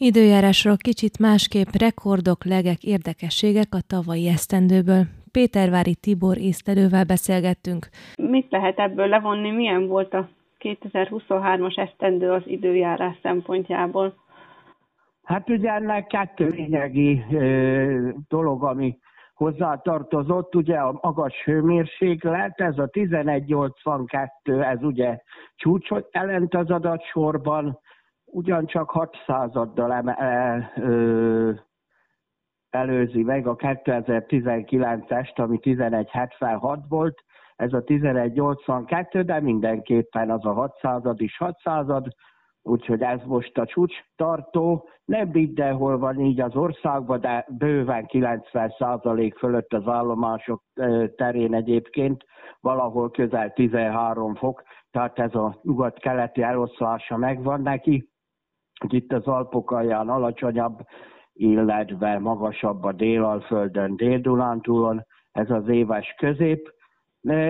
Időjárásról kicsit másképp rekordok, legek, érdekességek a tavalyi esztendőből. Pétervári Tibor észtelővel beszélgettünk. Mit lehet ebből levonni? Milyen volt a 2023-as esztendő az időjárás szempontjából? Hát ugye ennek kettő lényegi ö, dolog, ami hozzátartozott, ugye a magas hőmérséklet, ez a 1182, ez ugye csúcsot jelent az adatsorban, ugyancsak 6 századdal eme, ö, előzi meg a 2019-est, ami 1176 volt, ez a 1182, de mindenképpen az a 600 is 600 úgyhogy ez most a csúcs tartó. Nem mindenhol van így az országban, de bőven 90% fölött az állomások terén egyébként, valahol közel 13 fok, tehát ez a nyugat-keleti eloszlása megvan neki. Itt az Alpok alján alacsonyabb, illetve magasabb a Délalföldön, Dél-Dunántúlon, ez az éves közép.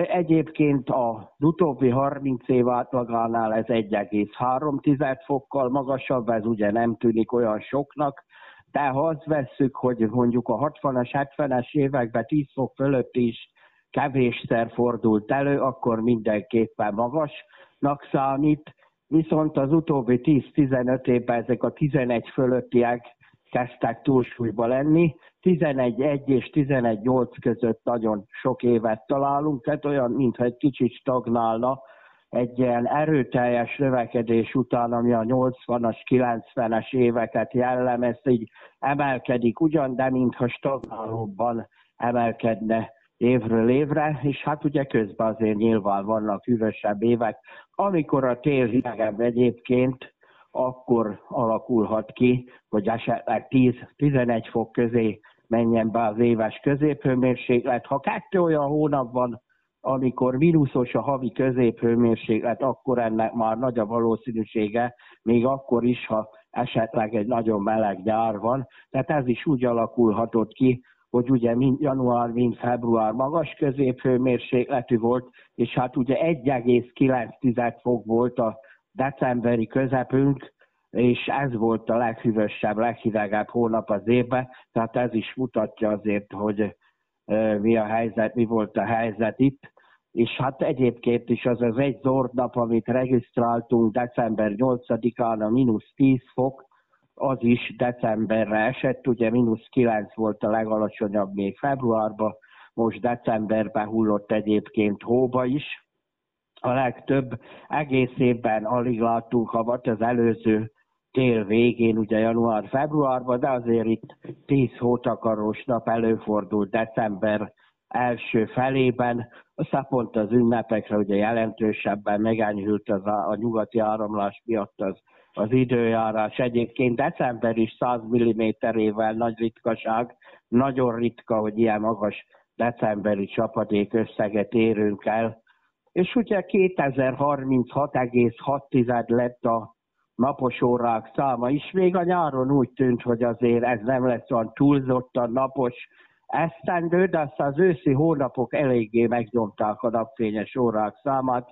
Egyébként az utóbbi 30 év átlagánál ez 1,3 fokkal magasabb, ez ugye nem tűnik olyan soknak, de ha azt vesszük, hogy mondjuk a 60-as, 70-es években 10 fok fölött is kevésszer fordult elő, akkor mindenképpen magasnak számít, viszont az utóbbi 10-15 évben ezek a 11 fölöttiek kezdtek túlsúlyba lenni. 11-1 és 11-8 között nagyon sok évet találunk, tehát olyan, mintha egy kicsit stagnálna egy ilyen erőteljes növekedés után, ami a 80-as, 90-es éveket jellemez, így emelkedik ugyan, de mintha stagnálóban emelkedne évről évre, és hát ugye közben azért nyilván vannak hűvösebb évek, amikor a tél hidegebb egyébként, akkor alakulhat ki, hogy esetleg 10-11 fok közé menjen be az éves középhőmérséklet. Ha kettő olyan hónap van, amikor mínuszos a havi középhőmérséklet, akkor ennek már nagy a valószínűsége, még akkor is, ha esetleg egy nagyon meleg nyár van. Tehát ez is úgy alakulhatott ki, hogy ugye mind január, mind február magas középhőmérsékletű volt, és hát ugye 1,9 fok volt a decemberi közepünk, és ez volt a leghűvösebb, leghidegebb hónap az évben, tehát ez is mutatja azért, hogy mi a helyzet, mi volt a helyzet itt. És hát egyébként is az az egy zord nap, amit regisztráltunk december 8-án, a mínusz 10 fok, az is decemberre esett, ugye mínusz 9 volt a legalacsonyabb még februárban, most decemberben hullott egyébként hóba is. A legtöbb egész évben alig láttunk havat, az előző tél végén, ugye január-februárban, de azért itt 10 hótakaros nap előfordult december első felében, aztán pont az ünnepekre ugye jelentősebben megenyhült az a, a nyugati áramlás miatt az, az időjárás. Egyébként december is 100 mm-ével nagy ritkaság, nagyon ritka, hogy ilyen magas decemberi csapadék összeget érünk el. És ugye 2036,6 lett a napos órák száma is. Még a nyáron úgy tűnt, hogy azért ez nem lesz olyan túlzottan napos esztendő, de aztán az őszi hónapok eléggé megnyomták a napfényes órák számát,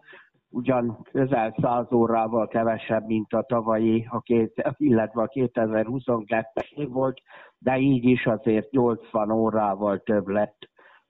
ugyan közel 100 órával kevesebb, mint a tavalyi, a két, illetve a 2022-es év volt, de így is azért 80 órával több lett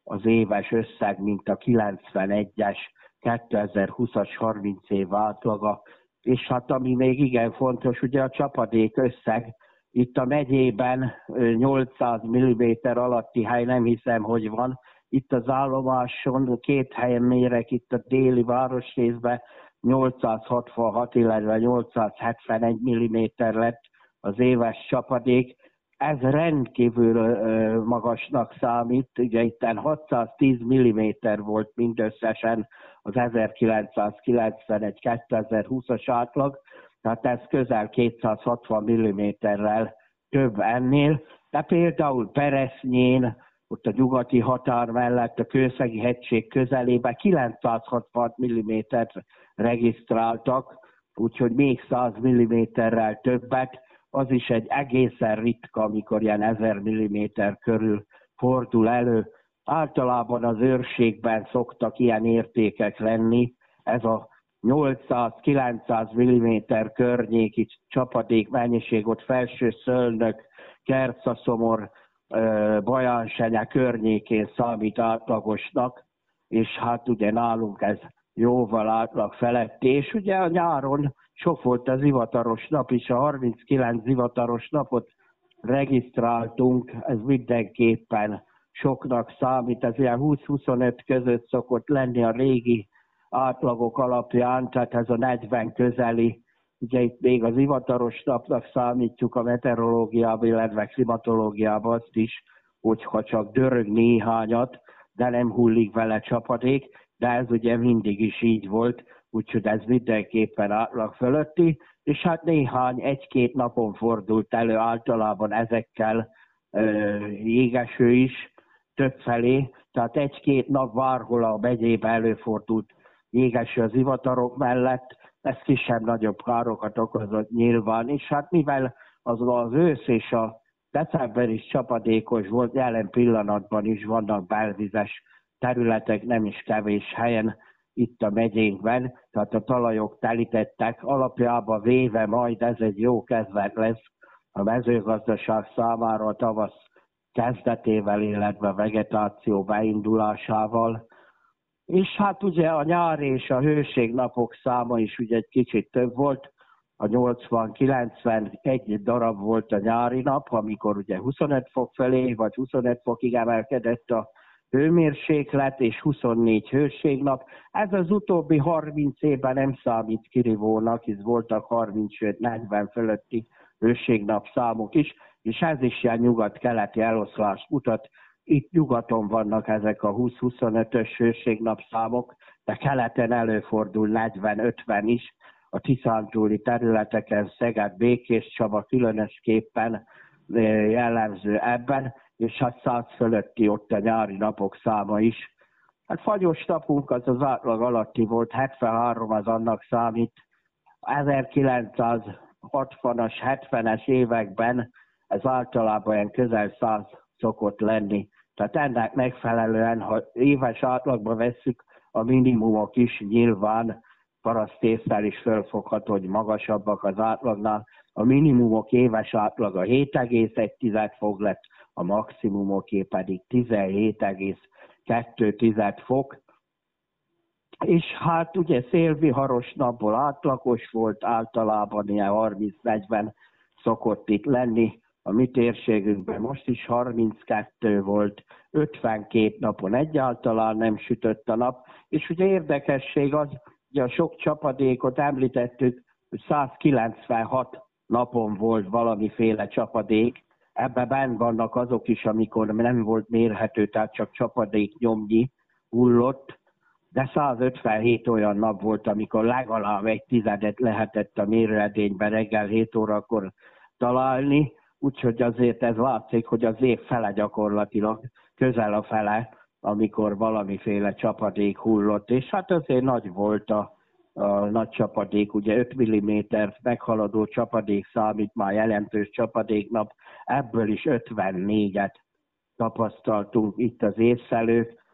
az éves összeg, mint a 91-es 2020-as 30 év átlaga és hát ami még igen fontos, ugye a csapadék összeg, itt a megyében 800 mm alatti hely nem hiszem, hogy van. Itt az állomáson két helyen mérek, itt a déli városrészben 866, illetve 871 mm lett az éves csapadék. Ez rendkívül magasnak számít, ugye itt 610 mm volt mindösszesen az 1991-2020-as átlag, tehát ez közel 260 mm-rel több ennél, de például Peresznyén, ott a nyugati határ mellett a Kőszegi hegység közelében 960 mm-t regisztráltak, úgyhogy még 100 mm-rel többet, az is egy egészen ritka, amikor ilyen 1000 mm körül fordul elő. Általában az őrségben szoktak ilyen értékek lenni, ez a 800-900 mm környéki csapadék mennyiség, ott felső szölnök, kercaszomor, Bajánsenye környékén számít átlagosnak, és hát ugye nálunk ez jóval átlag felett, és ugye a nyáron sok volt az zivataros nap is, a 39 zivataros napot regisztráltunk, ez mindenképpen soknak számít, ez ilyen 20-25 között szokott lenni a régi átlagok alapján, tehát ez a 40 közeli, ugye itt még az ivataros napnak számítjuk a meteorológiában, illetve klimatológiában azt is, hogyha csak dörög néhányat, de nem hullik vele csapadék, de ez ugye mindig is így volt, úgyhogy ez mindenképpen átlag fölötti, és hát néhány, egy-két napon fordult elő általában ezekkel ö, jégeső is többfelé, tehát egy-két nap várhol a megyébe előfordult jégeső az ivatarok mellett, ez kisebb-nagyobb károkat okozott nyilván, és hát mivel az az ősz és a december is csapadékos volt, jelen pillanatban is vannak belvizes területek, nem is kevés helyen itt a megyénkben, tehát a talajok telítettek, alapjába véve majd ez egy jó kezdet lesz a mezőgazdaság számára a tavasz kezdetével, illetve vegetáció beindulásával. És hát ugye a nyár és a hőségnapok száma is ugye egy kicsit több volt, a 80-91 darab volt a nyári nap, amikor ugye 25 fok felé, vagy 25 fokig emelkedett a hőmérséklet és 24 hőségnap. Ez az utóbbi 30 évben nem számít kirívónak, hisz voltak 35-40 fölötti hőségnap számok is, és ez is ilyen nyugat-keleti eloszlás mutat. Itt nyugaton vannak ezek a 20-25-ös hőségnap számok, de keleten előfordul 40-50 is, a Tiszántúli területeken Szeged, Békés Csaba különösképpen jellemző ebben, és hát száz fölötti ott a nyári napok száma is. Hát fagyos napunk az az átlag alatti volt, 73 az annak számít. 1960-as, 70-es években ez általában olyan közel 100 szokott lenni. Tehát ennek megfelelően, ha éves átlagban vesszük, a minimumok is nyilván parasztésztel is fölfogható, hogy magasabbak az átlagnál. A minimumok éves átlaga 7,1 fok lett, a maximumoké pedig 17,2 fok. És hát ugye szélviharos napból átlagos volt, általában ilyen 30-40 szokott itt lenni, a mi térségünkben most is 32 volt, 52 napon egyáltalán nem sütött a nap, és ugye érdekesség az, Ugye a sok csapadékot említettük, hogy 196 napon volt valamiféle csapadék, ebben benn vannak azok is, amikor nem volt mérhető, tehát csak csapadék nyomnyi hullott, de 157 olyan nap volt, amikor legalább egy tizedet lehetett a mérőedényben reggel 7 órakor találni, úgyhogy azért ez látszik, hogy az év fele gyakorlatilag közel a fele amikor valamiféle csapadék hullott, és hát azért nagy volt a, a nagy csapadék, ugye 5 mm meghaladó csapadék számít már jelentős csapadéknap, ebből is 54-et tapasztaltunk itt az évszelők,